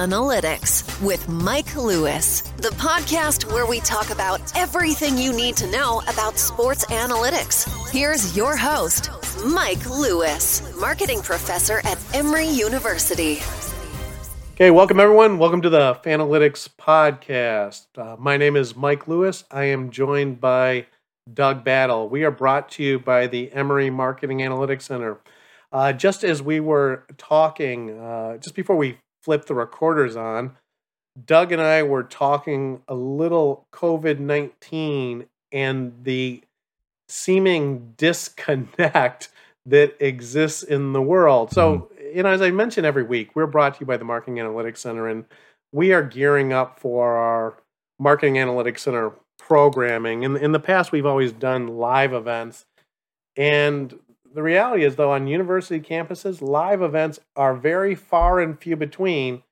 Analytics with Mike Lewis, the podcast where we talk about everything you need to know about sports analytics. Here's your host, Mike Lewis, marketing professor at Emory University. Okay, welcome everyone. Welcome to the Fanalytics podcast. Uh, my name is Mike Lewis. I am joined by Doug Battle. We are brought to you by the Emory Marketing Analytics Center. Uh, just as we were talking, uh, just before we flip the recorders on, Doug and I were talking a little COVID 19 and the seeming disconnect that exists in the world. So, hmm. you know, as I mentioned every week, we're brought to you by the Marketing Analytics Center, and we are gearing up for our Marketing Analytics Center programming. In, in the past, we've always done live events. And the reality is, though, on university campuses, live events are very far and few between,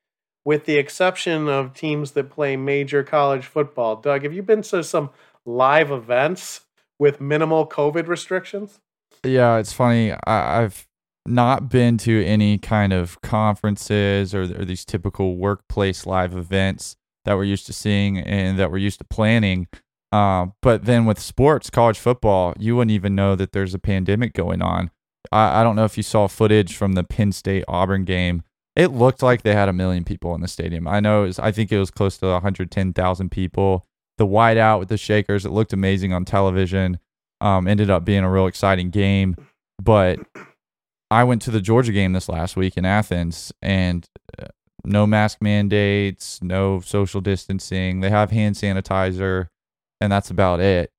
with the exception of teams that play major college football. Doug, have you been to some live events with minimal COVID restrictions? Yeah, it's funny. I, have not been to any kind of conferences or, or these typical workplace live events that we're used to seeing and that we're used to planning. Uh, but then with sports, college football, you wouldn't even know that there's a pandemic going on. I, I don't know if you saw footage from the Penn State Auburn game. It looked like they had a million people in the stadium. I know, was, I think it was close to 110,000 people. The whiteout with the shakers, it looked amazing on television. Um, ended up being a real exciting game. But I went to the Georgia game this last week in Athens, and uh, no mask mandates, no social distancing. They have hand sanitizer and that's about it.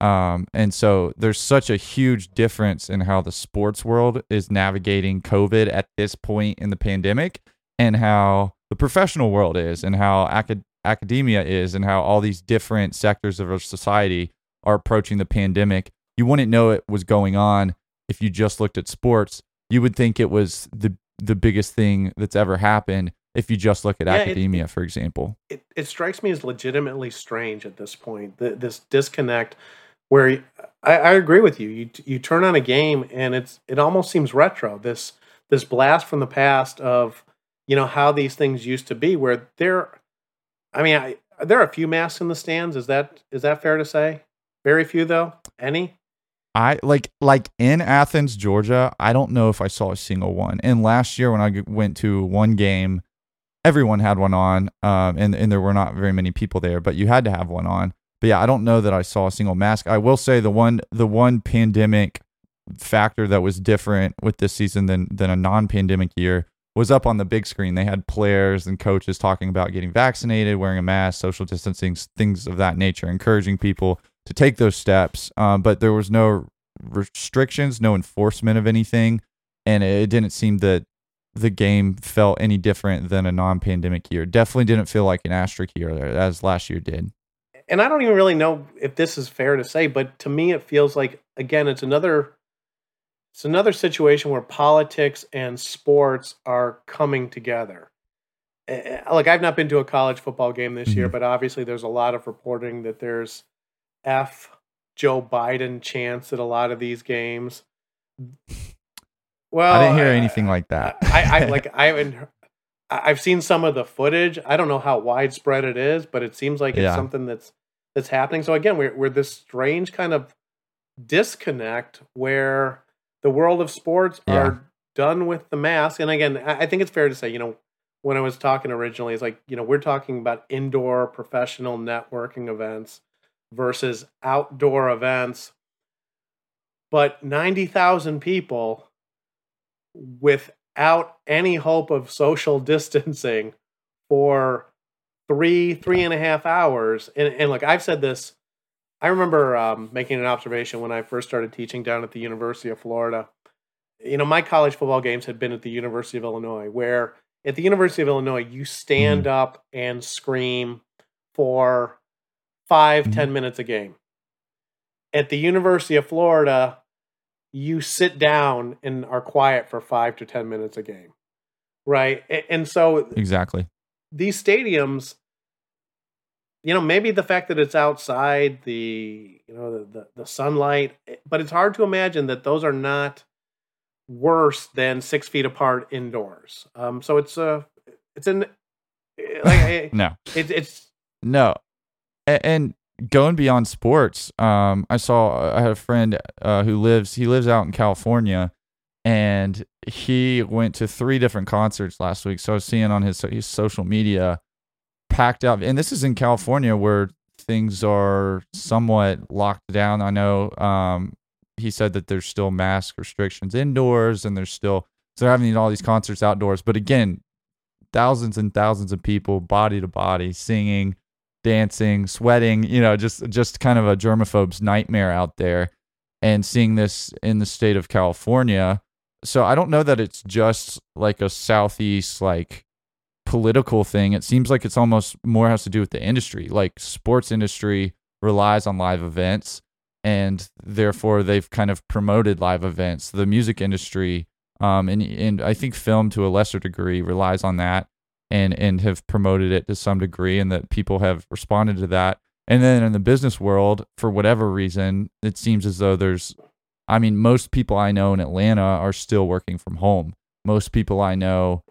Um, and so there's such a huge difference in how the sports world is navigating COVID at this point in the pandemic and how the professional world is and how acad- academia is and how all these different sectors of our society are approaching the pandemic. You wouldn't know it was going on if you just looked at sports. You would think it was the the biggest thing that's ever happened if you just look at yeah, academia, it, for example. It, it strikes me as legitimately strange at this point, the, this disconnect where I, I, agree with you. You you turn on a game and it's it almost seems retro. This this blast from the past of you know how these things used to be. Where there, I mean, I, there are a few masks in the stands. Is that is that fair to say? Very few though. Any? I like like in Athens, Georgia. I don't know if I saw a single one. And last year when I went to one game everyone had one on, um, and and there were not very many people there, but you had to have one on. But yeah, I don't know that I saw a single mask. I will say the one the one pandemic factor that was different with this season than than a non-pandemic year was up on the big screen. They had players and coaches talking about getting vaccinated, wearing a mask, social distancing, things of that nature, encouraging people to take those steps. Um, but there was no restrictions, no enforcement of anything, and it didn't seem that the game felt any different than a non-pandemic year. Definitely didn't feel like an asterisk year as last year did. And I don't even really know if this is fair to say, but to me it feels like again it's another it's another situation where politics and sports are coming together. Like I've not been to a college football game this mm-hmm. year, but obviously there's a lot of reporting that there's F Joe Biden chance at a lot of these games. Well, I didn't hear anything like that. I, I like I haven't. I've seen some of the footage. I don't know how widespread it is, but it seems like it's yeah. something that's that's happening. So again, we're we're this strange kind of disconnect where the world of sports Yeah. are done with the mask. And again, I I think it's fair to say, you know, when I was talking originally, it's like, you know, we're talking about indoor professional networking events versus outdoor events. But 90,000 people without any hope of social distancing for three, three and a half hours. And, and look, I've said this. I remember um, making an observation when I first started teaching down at the University of Florida. You know, my college football games had been at the University of Illinois, where at the University of Illinois, you stand up and scream for five, Mhm. ten minutes a game. At the University of Florida, you sit down and are quiet for five to 10 minutes a game. Right. And so Exactly. these stadiums, you know, maybe the fact that it's outside, the you know, the, the, the sunlight, eh, but it's hard to imagine that those are not worse than six feet apart indoors. Um, so it's a, it's an, eh, like, eh, No. it, it's, No. A- And going beyond sports, um, I saw I had a friend uh, who lives he lives out in California, and he went to three different concerts last week. So I was seeing on his his social media packed out, and this is in California where things are somewhat locked down. I know um, he said that there's still mask restrictions indoors, and there's still so they're having all these concerts outdoors. But again, thousands and thousands of people, body to body, singing dancing, sweating, you know, just just kind of a germaphobe's nightmare out there. And seeing this in the state of California, so I don't know that it's just like a southeast like political thing. It seems like it's almost more has to do with the industry. Like sports industry relies on live events and therefore they've kind of promoted live events. The music industry um, and and I think film to a lesser degree relies on that and and have promoted it to some degree and that people have responded to that. And then in the business world for whatever reason it seems as though there's i mean most people i know in atlanta are still working from home. Most people i know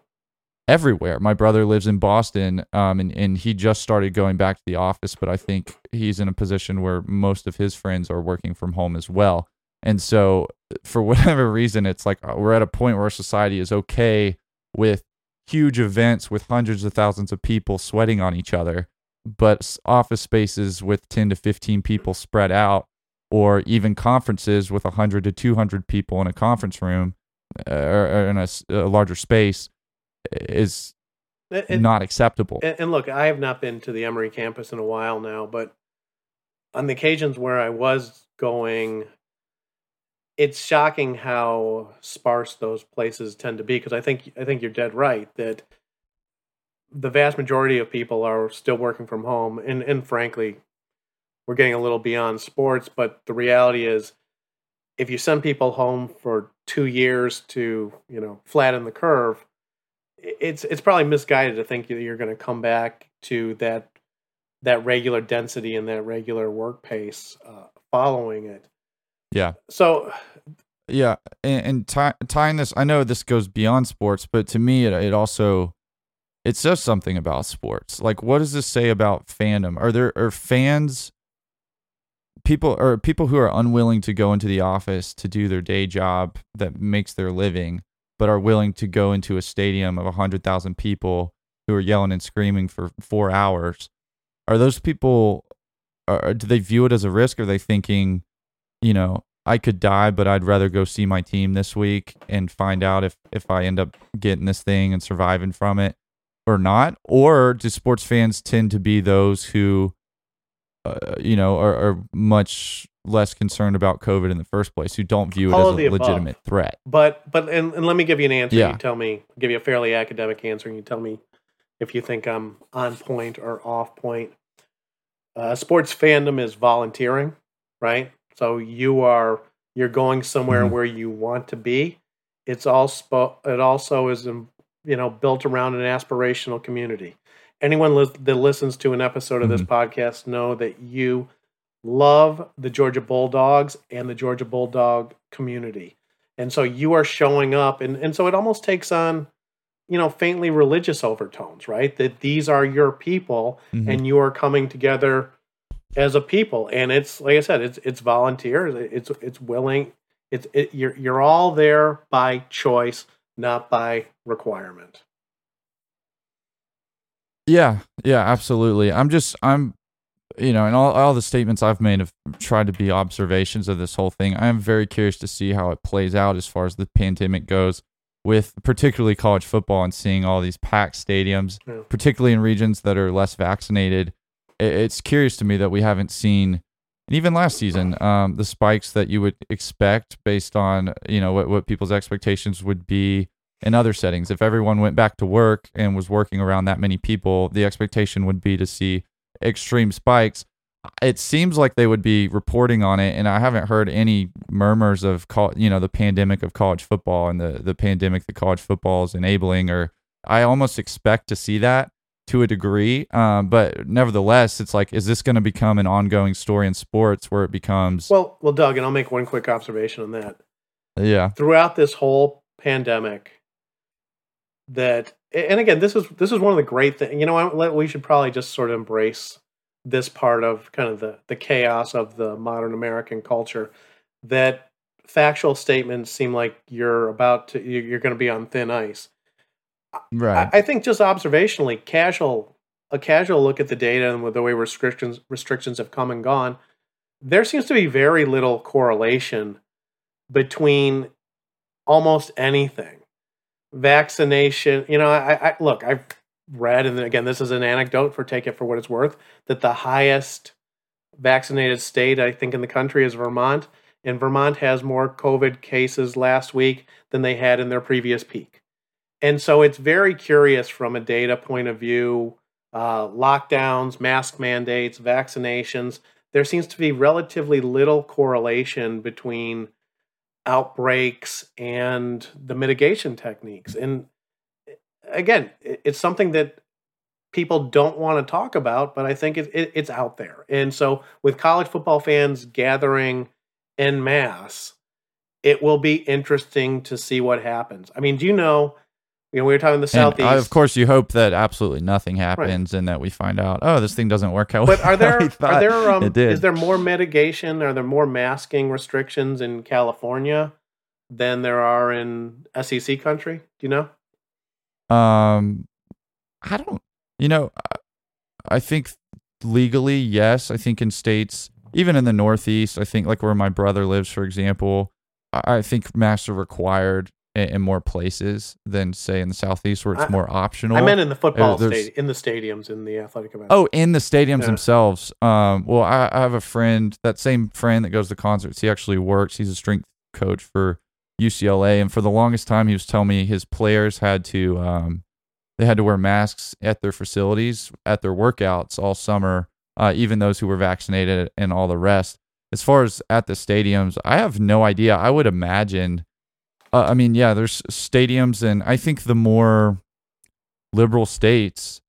everywhere. My brother lives in boston um, and, and he just started going back to the office but i think he's in a position where most of his friends are working from home as well. And so for whatever reason it's like uh, we're at a point where society is okay with huge events with hundreds of thousands of people sweating on each other, but office spaces with 10 to 15 people spread out, or even conferences with 100 to 200 people in a conference room uh, or, in a, larger space is and- not acceptable. And, and look, I have not been to the Emory campus in a while now, but on the occasions where I was going, it's shocking how sparse those places tend to be. Because I think I think you're dead right that the vast majority of people are still working from home, and and frankly, we're getting a little beyond sports. But the reality is, if you send people home for two years to you know flatten the curve, it's it's probably misguided to think that you're going to come back to that that regular density and that regular work pace uh, following it. Yeah. So Yeah, and, and tie, tying this, I know this goes beyond sports, but to me, it, it also it says something about sports. Like, what does this say about fandom? Are there are fans people or people who are unwilling to go into the office to do their day job that makes their living, but are willing to go into a stadium of a hundred thousand people who are yelling and screaming for four hours? Are those people? Are, do they view it as a risk? Are they thinking? You know, I could die, but I'd rather go see my team this week and find out if if I end up getting this thing and surviving from it or not. Or do sports fans tend to be those who, uh, you know, are, are much less concerned about COVID in the first place, who don't view it All as a above. legitimate threat? But but and, and let me give you an answer. Yeah. You tell me, give you a fairly academic answer, and you tell me if you think I'm on point or off point. Uh, sports fandom is volunteering, right? So you are you're going somewhere Mhm. where you want to be. It's all spo- it also is um, you know built around an aspirational community. Anyone lis- that listens to an episode of this podcast know that you love the Georgia Bulldogs and the Georgia Bulldog community. And so you are showing up and, and so it almost takes on, you know, faintly religious overtones, right? That these are your people Mhm. and you are coming together as a people, and it's like I said, it's it's volunteers, it's it's willing, it's it, you're you're all there by choice, not by requirement. Yeah, yeah, absolutely. I'm just I'm you know, and all, all the statements I've made have tried to be observations of this whole thing. I am very curious to see how it plays out as far as the pandemic goes, with particularly college football and seeing all these packed stadiums, Yeah. particularly in regions that are less vaccinated. It, it's curious to me that we haven't seen, and even last season, um, the spikes that you would expect based on you know what what people's expectations would be in other settings. If everyone went back to work and was working around that many people, the expectation would be to see extreme spikes. It seems like they would be reporting on it, and I haven't heard any murmurs of col- you know the pandemic of college football and the the pandemic that college football is enabling. Or I almost expect to see that to a degree, um, but nevertheless, it's like, is this going to become an ongoing story in sports where it becomes? Well, well, Doug, and I'll make one quick observation on that. yeah, Throughout this whole pandemic, that and again, this is this is one of the great things. You know, what, we should probably just sort of embrace this part of kind of the the chaos of the modern American culture. That factual statements seem like you're about to you're going to be on thin ice. Right. I, I think just observationally, casual a casual look at the data and with the way restrictions restrictions have come and gone, there seems to be very little correlation between almost anything. Vaccination, you know, I, I look, I've read, and again, this is an anecdote for take it for what it's worth, that the highest vaccinated state I think in the country is Vermont, and Vermont has more COVID cases last week than they had in their previous peak. And so it's very curious from a data point of view. Uh, lockdowns, mask mandates, vaccinations. There seems to be relatively little correlation between outbreaks and the mitigation techniques. And eh, again, it's something that people don't want to talk about, but I think it, it, it's out there. And so, with college football fans gathering en masse, it will be interesting to see what happens. I mean, do you know? You know, we were talking the And, southeast. uh, of course, you hope that absolutely nothing happens and that we find out, oh, this thing doesn't work out. But are there are there um is there more mitigation? Are there more masking restrictions in California than there are in SEC country? Do you know? Um, I don't. You know, I- I think legally, yes. I think in states, even in the Northeast, I think like where my brother lives, for example, I I think masks are required in, in more places than say in the Southeast, where it's I- more optional. I meant in the football stadium, in the stadiums, in the athletic events. Oh, in the stadiums Yeah. themselves. Um, well, I, I have a friend, that same friend that goes to concerts. He actually works. He's a strength coach for UCLA, and for the longest time, he was telling me his players had to, um, they had to wear masks at their facilities at their workouts all summer. Uh, even those who were vaccinated and all the rest. As far as at the stadiums, I have no idea. I would imagine. Uh, I mean, yeah, there's stadiums, and I think the more liberal states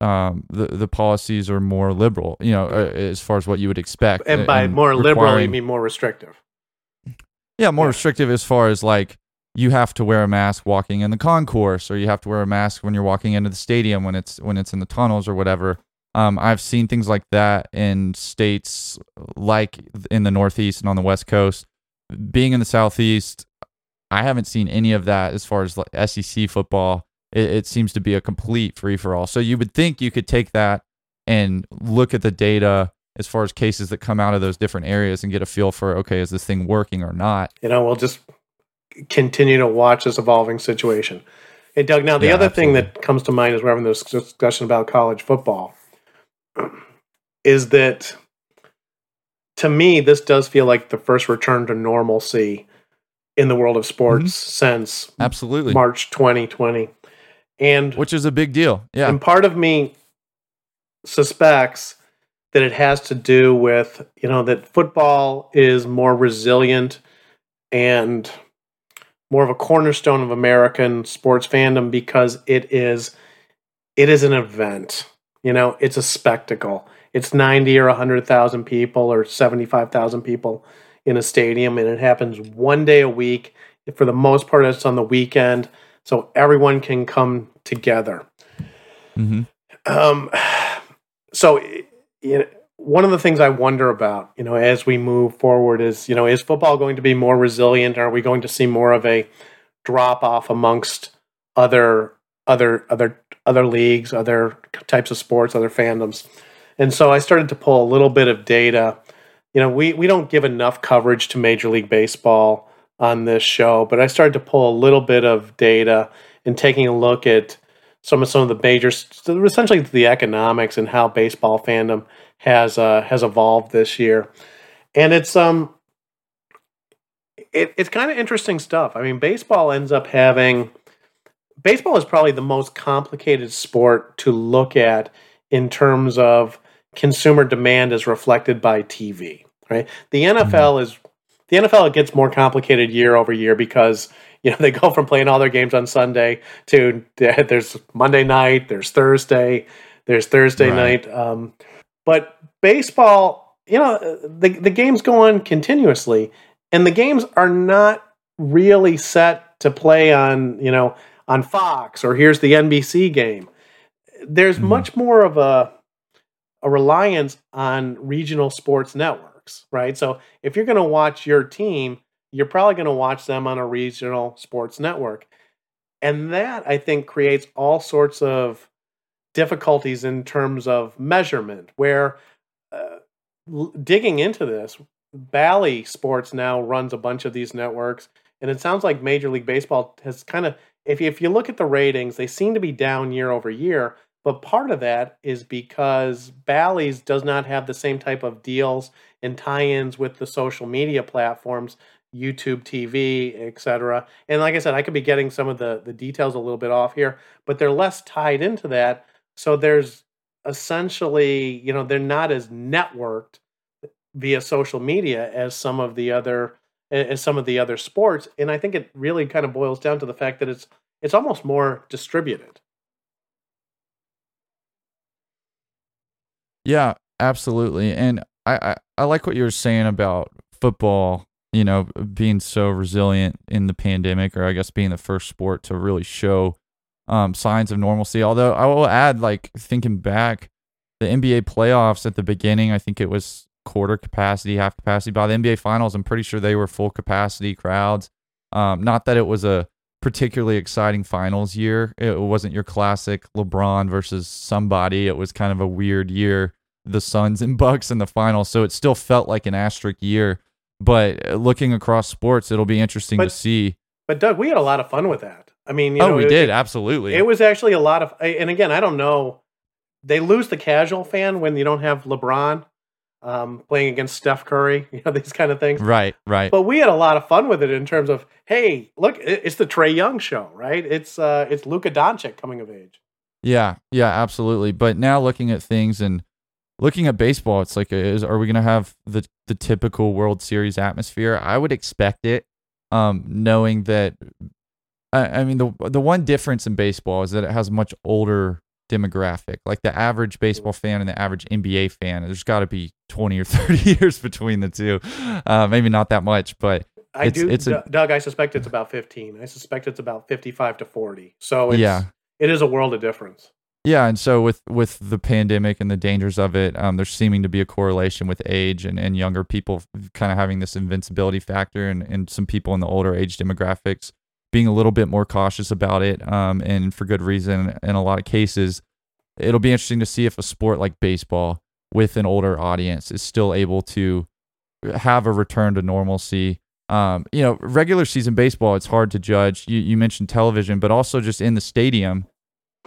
um, the the policies are more liberal. You know, uh, as far as what you would expect. and by and more liberal, you mean more restrictive. yeah, more yeah. restrictive as far as like you have to wear a mask walking in the concourse, or you have to wear a mask when you're walking into the stadium when it's when it's in the tunnels or whatever. Um, I've seen things like that in states like in the Northeast and on the West Coast. Being in the Southeast, I haven't seen any of that as far as like SEC football. It, it seems to be a complete free for all. So you would think you could take that and look at the data as far as cases that come out of those different areas and get a feel for okay, is this thing working or not? You know, we'll just continue to watch this evolving situation. Hey, Doug. Now, the Yeah, other thing that comes to mind as we're having this discussion about college football is that, to me, this does feel like the first return to normalcy in the world of sports Mm-hmm. since Absolutely. March 2020. And Which is a big deal. Yeah. and part of me suspects that it has to do with you know that football is more resilient and more of a cornerstone of American sports fandom because it is it is an event. You know, it's a spectacle. It's 90 or 100,000 people or 75,000 people in a stadium and it happens one day a week. For the most part it's on the weekend so everyone can come together. Mm-hmm. Um, so you know, one of the things I wonder about, you know, as we move forward is, you know, is football going to be more resilient? Are we going to see more of a drop off amongst other other other other leagues, other types of sports, other fandoms? And so I started to pull a little bit of data. You know, we we don't give enough coverage to Major League Baseball on this show, but I started to pull a little bit of data and taking a look at some of some of the major, essentially the economics and how baseball fandom has uh, has evolved this year, and it's um, it, it's kind of interesting stuff. I mean, baseball ends up having baseball is probably the most complicated sport to look at in terms of consumer demand as reflected by TV. Right, the NFL mm-hmm. is the NFL gets more complicated year over year because you know they go from playing all their games on Sunday to there's Monday night, there's Thursday, there's Thursday right. night. Um, but baseball, you know, the the games go on continuously, and the games are not really set to play on you know on Fox or here's the NBC game. There's mm-hmm. much more of a a reliance on regional sports networks, right? So if you're going to watch your team, you're probably going to watch them on a regional sports network. And that I think creates all sorts of difficulties in terms of measurement where uh, digging into this bally sports now runs a bunch of these networks and it sounds like major league baseball has kind of if if you look at the ratings they seem to be down year over year but part of that is because Bally's does not have the same type of deals and tie-ins with the social media platforms YouTube TV, etc. And like I said, I could be getting some of the the details a little bit off here, but they're less tied into that. So there's essentially, you know, they're not as networked via social media as some of the other as some of the other sports. And i think it really kind of boils down to the fact that it's it's almost more distributed yeah absolutely and i i, I like what you were saying about football you know being so resilient in the pandemic or i guess being the first sport to really show um, signs of normalcy. Although I will add, like thinking back, the NBA playoffs at the beginning, I think it was quarter capacity, half capacity. By the NBA finals, I'm pretty sure they were full capacity crowds. Um, not that it was a particularly exciting finals year. It wasn't your classic LeBron versus somebody. It was kind of a weird year. The Suns and Bucks in the finals, so it still felt like an asterisk year. But uh, looking across sports, it'll be interesting but, to see. But Doug, we had a lot of fun with that. I mean, oh, know, we did it, absolutely. It was actually a lot of, and again, I don't know. They lose the casual fan when you don't have LeBron um, playing against Steph Curry, you know, these kind of things. Right, right. But we had a lot of fun with it in terms of, hey, look, it's the Trae Young show, right? It's uh, it's Luka Doncic coming of age. Yeah, yeah, absolutely. But now looking at things and looking at baseball, it's like, is are we going to have the the typical World Series atmosphere? I would expect it, um, knowing that I, I mean, the the one difference in baseball is that it has a much older demographic. Like the average baseball fan and the average NBA fan, there's got to be 20 or 30 years between the two. Uh, maybe not that much, but I it's, do, it's a, Doug. I suspect it's about 15. I suspect it's about 55 to 40. So yeah, it is a world of difference. Yeah, and so with with the pandemic and the dangers of it, um, there's seeming to be a correlation with age and, and younger people kind of having this invincibility factor, and, and some people in the older age demographics being a little bit more cautious about it, um, and for good reason in a lot of cases. It'll be interesting to see if a sport like baseball with an older audience is still able to have a return to normalcy. Um, you know, regular season baseball, it's hard to judge. You, you mentioned television, but also just in the stadium,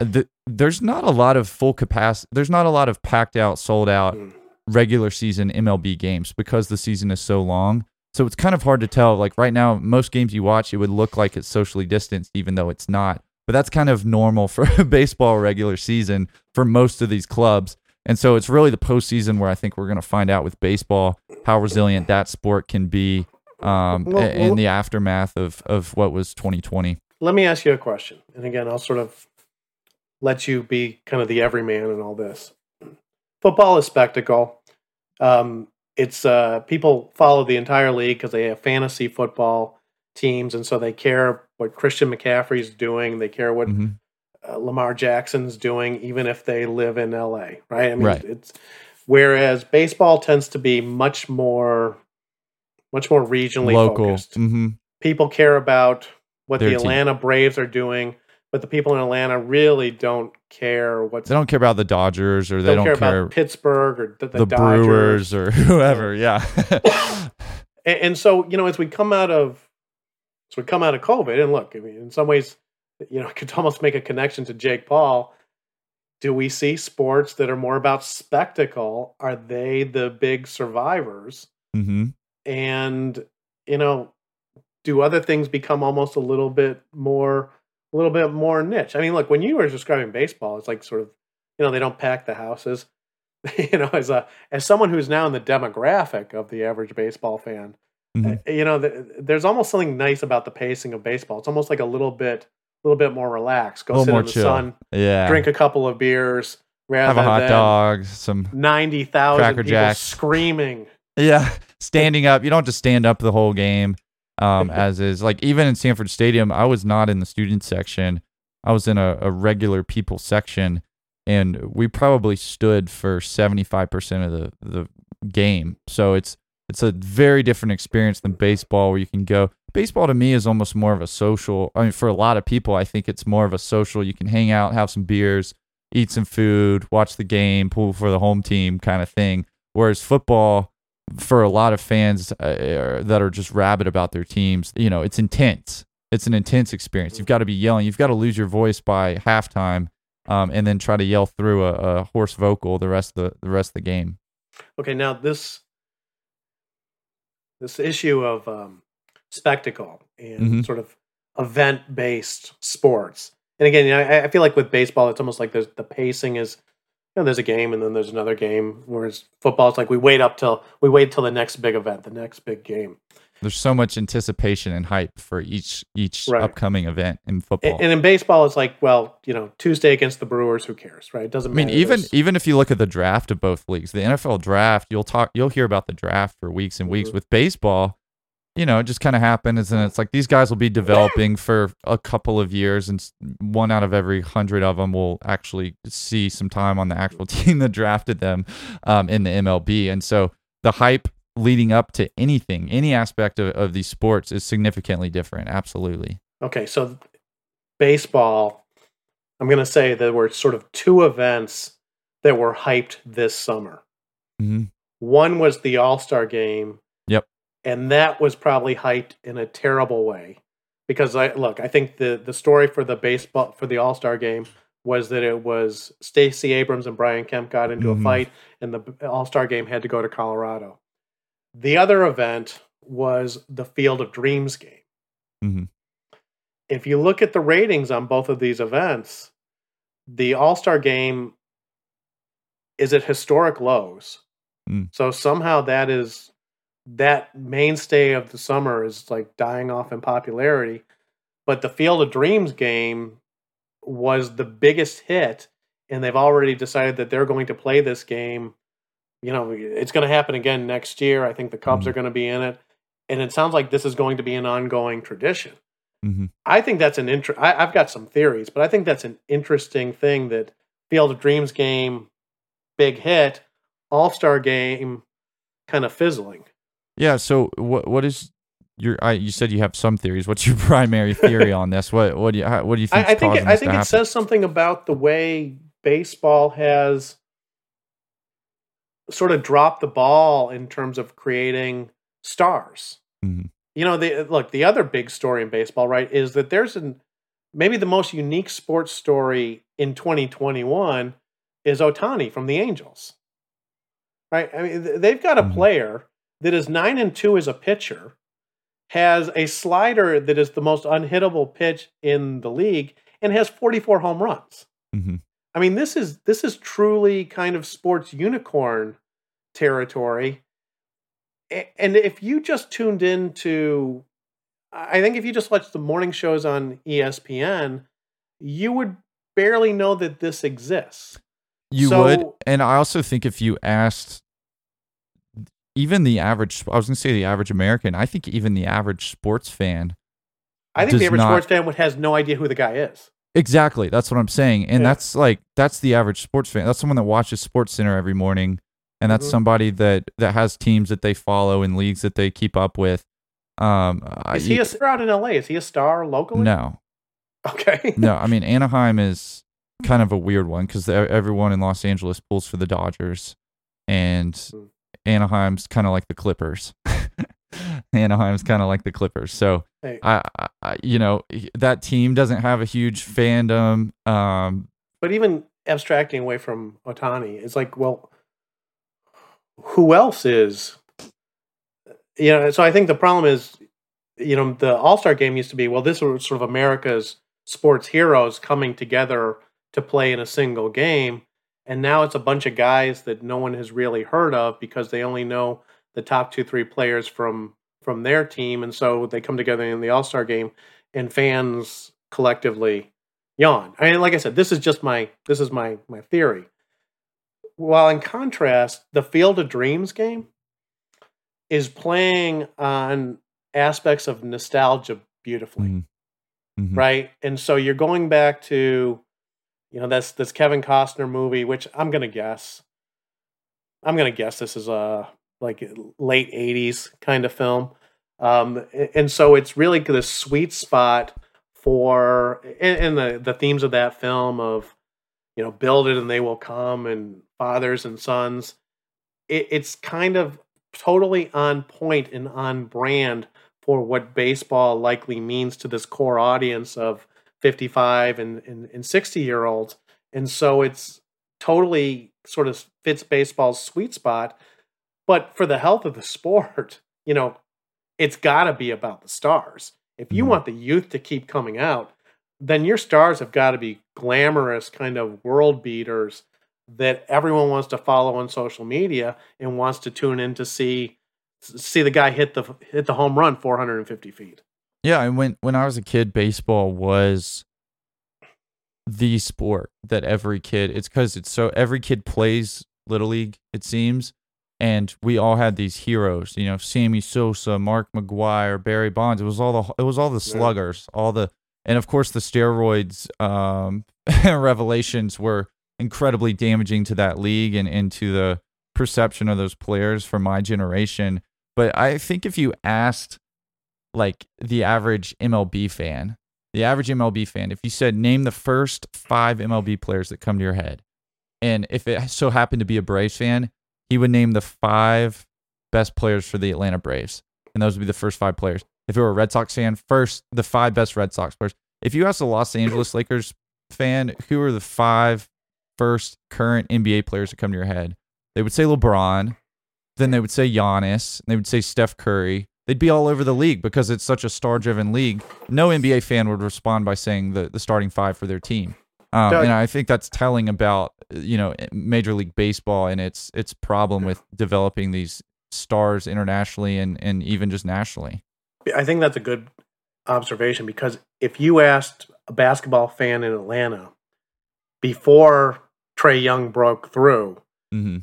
the, there's not a lot of full capacity. There's not a lot of packed out, sold out hmm. regular season MLB games because the season is so long. So it's kind of hard to tell. Like right now, most games you watch, it would look like it's socially distanced, even though it's not. But that's kind of normal for a baseball regular season for most of these clubs. And so it's really the postseason where I think we're going to find out with baseball how resilient that sport can be um, well, in well, the aftermath of, of what was 2020. Let me ask you a question. And again, I'll sort of let you be kind of the everyman in all this. Football is spectacle. Um, it's uh, people follow the entire league because they have fantasy football teams, and so they care what Christian McCaffrey's doing. They care what mm-hmm. uh, Lamar Jackson's doing, even if they live in LA, right? I mean, right. it's whereas baseball tends to be much more, much more regionally Local. focused. hmm People care about what Their the team. Atlanta Braves are doing, but the people in Atlanta really don't care what's They don't care about the Dodgers or they don't don't, care, care, about Pittsburgh or the, the, the, Dodgers. Brewers or whoever. Yeah. And, and so, you know, as we come out of as we come out of COVID, and look, I mean, in some ways, you know, I could almost make a connection to Jake Paul. Do we see sports that are more about spectacle? Are they the big survivors? Mm-hmm. And you know, do other things become almost a little bit more, a little bit more niche? I mean, look, when you were describing baseball, it's like sort of, you know, they don't pack the houses. you know, as a as someone who's now in the demographic of the average baseball fan, Mhm. uh, you know, th there's almost something nice about the pacing of baseball. It's almost like a little bit, a little bit more relaxed. Go sit more in the chill. sun, Yeah. drink a couple of beers, rather Have a hot dog. Some ninety thousand people Jacks. screaming. Yeah, standing up. You don't have to stand up the whole game. Um, as is like even in Sanford Stadium, I was not in the student section. I was in a, a regular people section, and we probably stood for seventy five percent of the the game. So it's it's a very different experience than baseball, where you can go. Baseball to me is almost more of a social. I mean, for a lot of people, I think it's more of a social. You can hang out, have some beers, eat some food, watch the game, pull for the home team kind of thing. Whereas football, for a lot of fans uh, that are just rabid about their teams, you know, it's intense. It's an intense experience. You've got to be yelling. You've got to lose your voice by halftime, um, and then try to yell through a, a hoarse vocal the rest of the the rest of the game. Okay, now this this issue of um, spectacle and Mhm. sort of event based sports, and again, you know, I, I feel like with baseball, it's almost like there's the pacing is. You know, there's a game and then there's another game. Whereas football, it's like we wait up till we wait till the next big event, the next big game. There's so much anticipation and hype for each each Right. upcoming event in football. And, and in baseball, it's like, well, you know, Tuesday against the Brewers, who cares, right? It doesn't I mean, matter. even There's- even if you look at the draft of both leagues, the NFL draft, you'll talk, you'll hear about the draft for weeks and weeks. Mhm. With baseball, you know, it just kind of happens, and it's like these guys will be developing for a couple of years, and one out of every hundred of them will actually see some time on the actual team that drafted them um, in the MLB, and so the hype leading up to anything, any aspect of, of these sports is significantly different. Absolutely. Okay, so baseball, I'm going to say there were sort of two events that were hyped this summer. hmm One was the All Star game. And that was probably hyped in a terrible way. Because I look, I think the the story for the baseball for the All Star game was that it was Stacey Abrams and Brian Kemp got into Mhm. a fight and the All Star game had to go to Colorado. The other event was the Field of Dreams game. Mm-hmm. If you look at the ratings on both of these events, the All Star game is at historic lows. Mm. So somehow that is that mainstay of the summer is like dying off in popularity. But the Field of Dreams game was the biggest hit, and they've already decided that they're going to play this game. You know, it's going to happen again next year. I think the Cubs Mhm. are going to be in it, and it sounds like this is going to be an ongoing tradition. Mm-hmm. I think that's an inter- I, I've got some theories, but I think that's an interesting thing that Field of Dreams game, big hit, All Star game, kind of fizzling. Yeah. So what what is your? I, you said you have some theories. What's your primary theory on this? What what do you how, what do you think? I, I think it, I think it says something about the way baseball has sort of dropped the ball in terms of creating stars. Mm-hmm. You know, the look the other big story in baseball, right, is that there's an maybe the most unique sports story in 2021 is Ohtani from the Angels. Right? I mean, they've got a Mhm. player that is 9 and 2 as a pitcher, has a slider that is the most unhittable pitch in the league and has 44 home runs. hmm I mean, this is this is truly kind of sports unicorn territory. And if you just tuned into, I think if you just watched the morning shows on ESPN, you would barely know that this exists. You So- would, and I also think if you asked even the average, I was going to say the average American, I think even the average sports fan, I think the average not- sports fan would has no idea who the guy is. exactly, that's what I'm saying, and Yeah. that's like that's the average sports fan. That's someone that watches Sports Center every morning and that's Mhm. somebody that that has teams that they follow and leagues that they keep up with. Um, I- Is he a star out in LA? Is he a star locally? no, Okay. no. I mean, Anaheim is kind of a weird one because everyone in Los Angeles pulls for the Dodgers, and Hmm. Anaheim's kind of like the Clippers. Anaheim's kind of like the Clippers. So Hey, I, I- you know, that team doesn't have a huge fandom. Um, but even abstracting away from Ohtani, it's like, well, who else is? You know, so I think the problem is, you know, the All Star game used to be, well, this was sort of America's sports heroes coming together to play in a single game. And now it's a bunch of guys that no one has really heard of because they only know the top two, three players from from their team. And so they come together in the All Star game and fans collectively yawn. I mean, like I said, this is just my this is my my theory. While in contrast, the Field of Dreams game is playing on aspects of nostalgia beautifully, mhm, mhm. right? And so you're going back to, you know, that's this Kevin Costner movie, which I'm gonna guess, I'm gonna guess this is a like late '80s kind of film, um, and so it's really the sweet spot for and, and the the themes of that film of you know build it and they will come and fathers and sons it, it's kind of totally on point and on brand for what baseball likely means to this core audience of 55 and, and, and 60 year olds and so it's totally sort of fits baseball's sweet spot. But for the health of the sport you know it's got to be about the stars. If you Mhm. want the youth to keep coming out then your stars have got to be glamorous kind of world beaters that everyone wants to follow on social media and wants to tune in to see see the guy hit the hit the home run 450 feet Yeah, and when when I was a kid, baseball was the sport that every kid. It's because it's so every kid plays little league. It seems, and we all had these heroes. You know, Sammy Sosa, Mark McGwire, Barry Bonds. It was all the it was all the sluggers, all the and of course the steroids um, revelations were incredibly damaging to that league and, into the perception of those players for my generation. But I think if you asked like the average MLB fan, the average MLB fan, if you said name the first five MLB players that come to your head, and if it so happened to be a Braves fan, he would name the five best players for the Atlanta Braves, and those would be the first five players. If it were a Red Sox fan, first the five best Red Sox players. If you ask a Los Angeles Lakers fan, who are the five first current NBA players that come to your head? They would say LeBron, then they would say Giannis, they would say Steph Curry. They'd be all over the league because it's such a star-driven league. No NBA fan would respond by saying the, the starting five for their team. Um, and I think that's telling about you know Major League Baseball and its its problem with developing these stars internationally and, and even just nationally. i think that's a good observation because if you asked a basketball fan in atlanta before trae young broke through mm-hmm.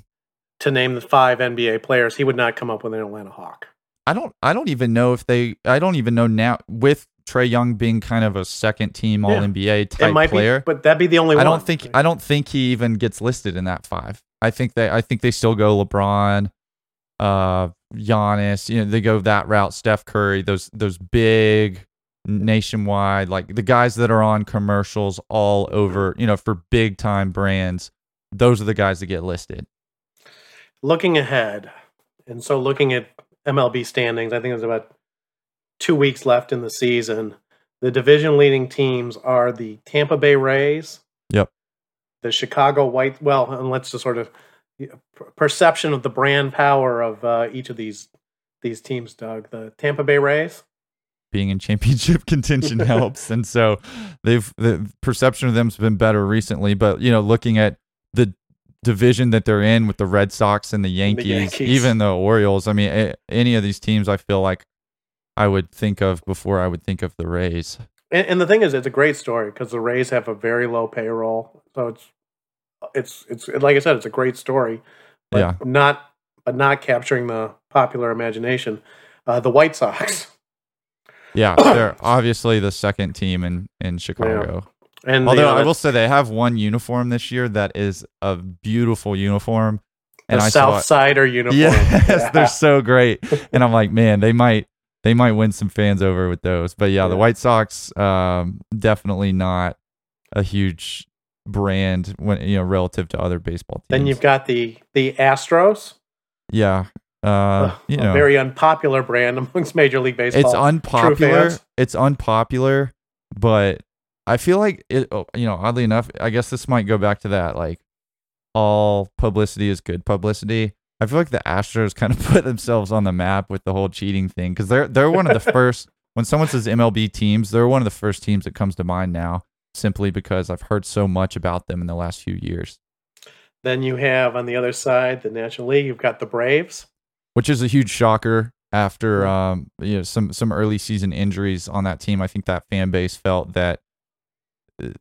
to name the five nba players he would not come up with an atlanta hawk I don't I don't even know if they I don't even know now with Trae Young being kind of a second team All Yeah. NBA type player. be but that'd be the only one. I one don't think I don't think he even gets listed in that five. I think they I think they still go LeBron, uh, Giannis. You know they go that route. Steph Curry. Those those big nationwide like the guys that are on commercials all over. You know for big time brands. Those are the guys that get listed. looking ahead, and so looking at MLB standings, I think there's about two weeks left in the season. The division leading teams are the Tampa Bay Rays, Yep. the Chicago White. Well, and let's just sort of perception of the brand power of uh, each of these these teams. Doug, the Tampa Bay Rays. being in championship contention helps. And so they've the perception of them's been better recently. But you know, looking at the division that they're in with the Red Sox and the Yankees, Yankees. even the Orioles. I mean, a, any of these teams, I feel like I would think of before I would think of the Rays. And, and the thing is, it's a great story because the Rays have a very low payroll, so it's it's it's like I said, it's a great story, but Yeah. not but not capturing the popular imagination. Uh, the White Sox Yeah, they're obviously the second team in in Chicago. And Although I will say they have one uniform this year that is a beautiful uniform. and the I South Sider uniform. yes, Yeah. they're so great, and I'm like, man, they might they might win some fans over with those. But yeah, the White Sox um, definitely not a huge brand when you know relative to other baseball teams. Then you've got the the Astros, yeah, uh, you a know, very unpopular brand amongst Major League Baseball. it's unpopular. It's unpopular, but I feel like it. oh, You know, oddly enough, I guess this might go back to that. Like, all publicity is good publicity. I feel like the Astros kind of put themselves on the map with the whole cheating thing because they're they're one of the first. When someone says MLB teams, they're one of the first teams that comes to mind now, simply because I've heard so much about them in the last few years, Then you have on the other side the National League. You've got the Braves. which is a huge shocker after um, you know some some early season injuries on that team. I think that fan base felt that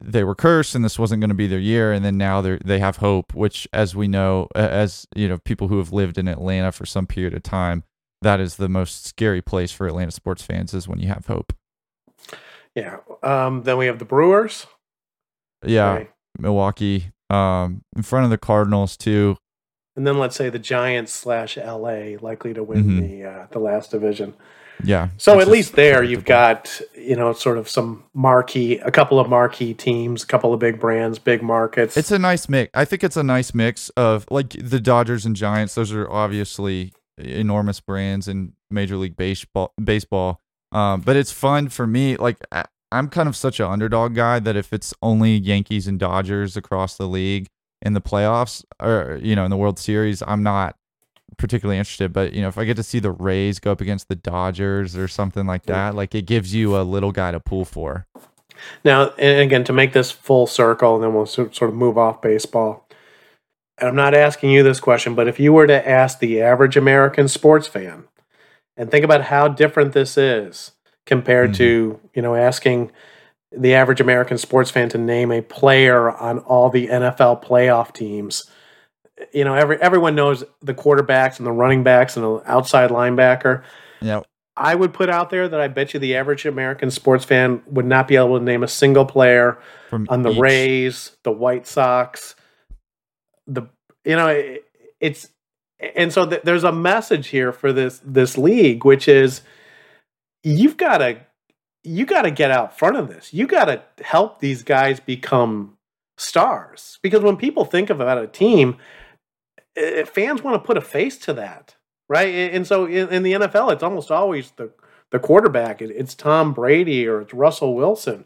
they were cursed and this wasn't going to be their year and then now they they have hope which as we know as you know people who have lived in Atlanta for some period of time that is the most scary place for Atlanta sports fans is when you have hope Yeah. Um, then we have the Brewers. yeah Right. Milwaukee um in front of the Cardinals too And then let's say the Giants slash LA likely to win Mhm. the uh, the last division. Yeah So at least there you've got you know sort of some marquee, a couple of marquee teams, a couple of big brands, big markets. It's a nice mix. I think it's a nice mix of like the Dodgers and Giants. Those are obviously enormous brands in Major League Baseball. Baseball, um, but it's fun for me. Like I- I'm kind of such an underdog guy that if it's only Yankees and Dodgers across the league in the playoffs or you know in the World Series, I'm not particularly interested. But you know if I get to see the Rays go up against the Dodgers or something like that, like it gives you a little guy to pull for. Now, and again, to make this full circle, and then we'll sort of move off baseball. And I'm not asking you this question, but if you were to ask the average American sports fan and think about how different this is compared to, mm-hmm. you know, asking the average American sports fan to name a player on all the NFL playoff teams. You know, every everyone knows the quarterbacks and the running backs and the outside linebacker. Yeah, I would put out there that I bet you the average American sports fan would not be able to name a single player from on the each- Rays, the White Sox, the you know it, it's and so th- there's a message here for this this league, which is you've got to you got to get out front of this. You got to help these guys become stars because when people think about a team, eh, fans want to put a face to that, right? And so in, in the NFL, it's almost always the the quarterback. It- It's Tom Brady or it's Russell Wilson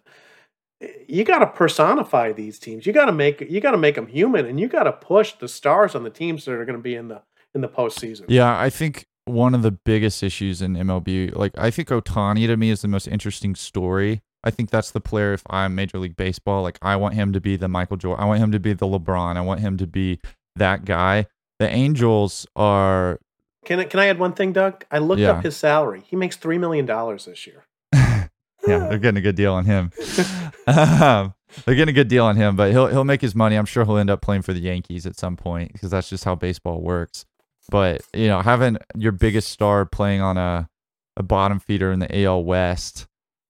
you got to personify these teams. You got to make you got to make them human, and you got to push the stars on the teams that are going to be in the in the postseason. Yeah, I think one of the biggest issues in MLB, like I think Ohtani to me is the most interesting story. I think that's the player. If I'm Major League Baseball, like I want him to be the Michael Jordan. I want him to be the LeBron. I want him to be that guy. The Angels are. Can I, can I add one thing, Doug? I looked Yeah. up his salary. He makes three million dollars this year. yeah, they're getting a good deal on him. um, they're getting a good deal on him, but he'll he'll make his money. I'm sure he'll end up playing for the Yankees at some point because that's just how baseball works. But you know, having your biggest star playing on a a bottom feeder in the AL West,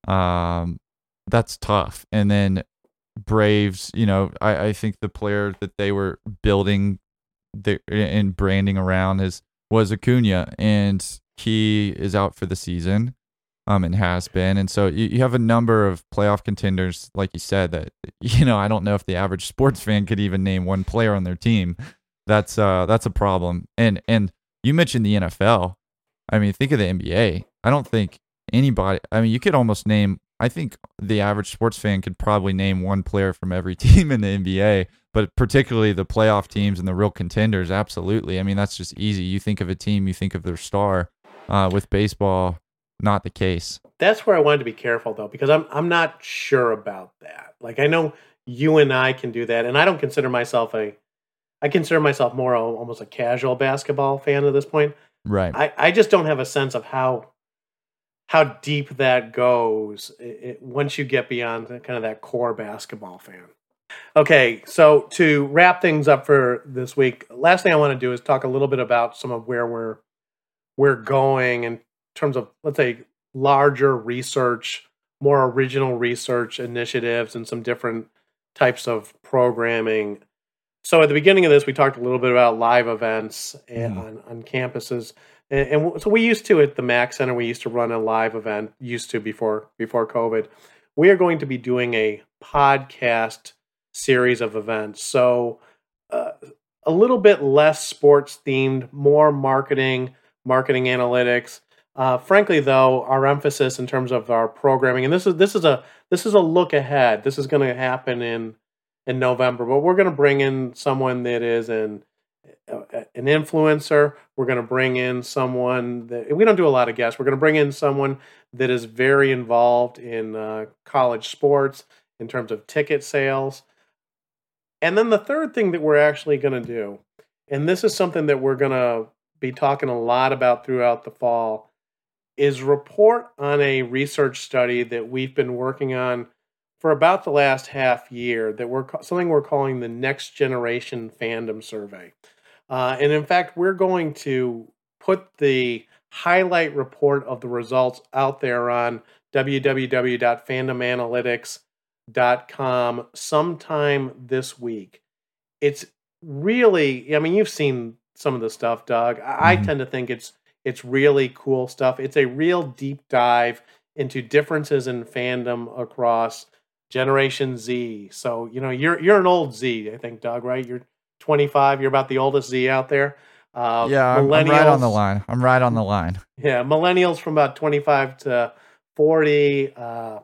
um, that's tough. And then Braves, you know, I, I think the player that they were building the, and branding around is was Acuna, and he is out for the season um, and has been. And so you, you have a number of playoff contenders, like you said, that you know I don't know if the average sports fan could even name one player on their team. That's uh that's a problem. And and you mentioned the NFL. I mean, think of the NBA. I don't think anybody. I mean, you could almost name. I think the average sports fan could probably name one player from every team in the NBA, but particularly the playoff teams and the real contenders. Absolutely. I mean, that's just easy. You think of a team, you think of their star. Uh, with baseball, not the case. That's where I wanted to be careful though, because I'm I'm not sure about that. Like I know you and I can do that, and I don't consider myself a. I consider myself more almost a casual basketball fan at this point. Right. I, I just don't have a sense of how how deep that goes i i once you get beyond the, kind of that core basketball fan. Okay, so to wrap things up for this week, last thing I want to do is talk a little bit about some of where we're we're going in terms of let's say larger research, more original research initiatives, and some different types of programming. so at the beginning of this, we talked a little bit about live events and, Mhm. on, on campuses. And, and so we used to at the Mac Center, we used to run a live event, used to before before COVID. We are going to be doing a podcast series of events. So uh, a little bit less sports themed, more marketing, marketing analytics. Uh, frankly, though, our emphasis in terms of our programming, and this is this is a this is a look ahead. This is going to happen in in November, but we're going to bring in someone that is uh, an influencer. We're going to bring in someone that we don't do a lot of guests. We're going to bring in someone that is very involved in uh, college sports in terms of ticket sales. And then the third thing that we're actually going to do, and this is something that we're going to be talking a lot about throughout the fall, is report on a research study that we've been working on for about the last half year that we're something we're calling the next generation fandom survey. Uh, and in fact, we're going to put the highlight report of the results out there on www.fandomanalytics.com sometime this week. It's really, I mean, you've seen some of the stuff, Doug. I, Mhm. I tend to think it's it's really cool stuff. It's a real deep dive into differences in fandom across Generation Z. So, you know, you're you're an old Z, I think, Doug, right? You're 25. You're about the oldest Z out there. Uh, yeah, I'm, I'm right on the line. I'm right on the line. Yeah, millennials from about 25 to 40. Uh,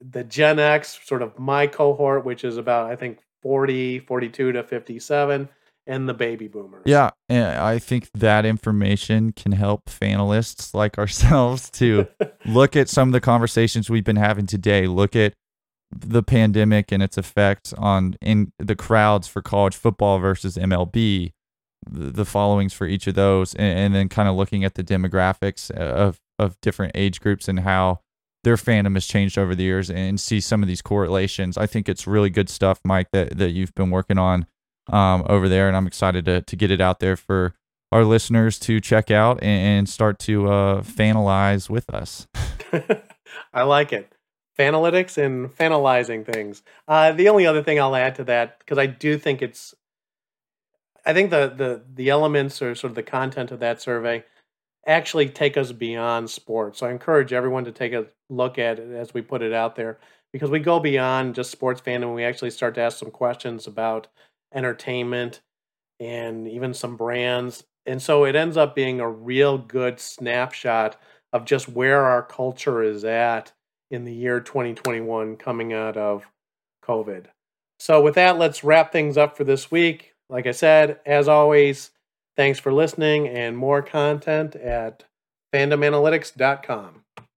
the Gen X, sort of my cohort, which is about, I think, 40, 42 to 57, and the baby boomers. Yeah, and I think that information can help fanalists like ourselves to look at some of the conversations we've been having today. Look at the pandemic and its effects on in the crowds for college football versus MLB, the, followings for each of those, and, and then kind of looking at the demographics of of different age groups and how their fandom has changed over the years, and see some of these correlations. I think it's really good stuff, Mike, that that you've been working on um, over there, and I'm excited to to get it out there for our listeners to check out and, and start to uh, fanalize with us. I like it. Fanalytics and fanalizing things. Uh, the only other thing I'll add to that, because I do think it's, I think the the the elements or sort of the content of that survey actually take us beyond sports. So I encourage everyone to take a look at it as we put it out there, because we go beyond just sports fandom. We actually start to ask some questions about entertainment and even some brands. And so it ends up being a real good snapshot of just where our culture is at in the year 2021 coming out of COVID. So, with that, let's wrap things up for this week. Like I said, as always, thanks for listening and more content at fandomanalytics.com.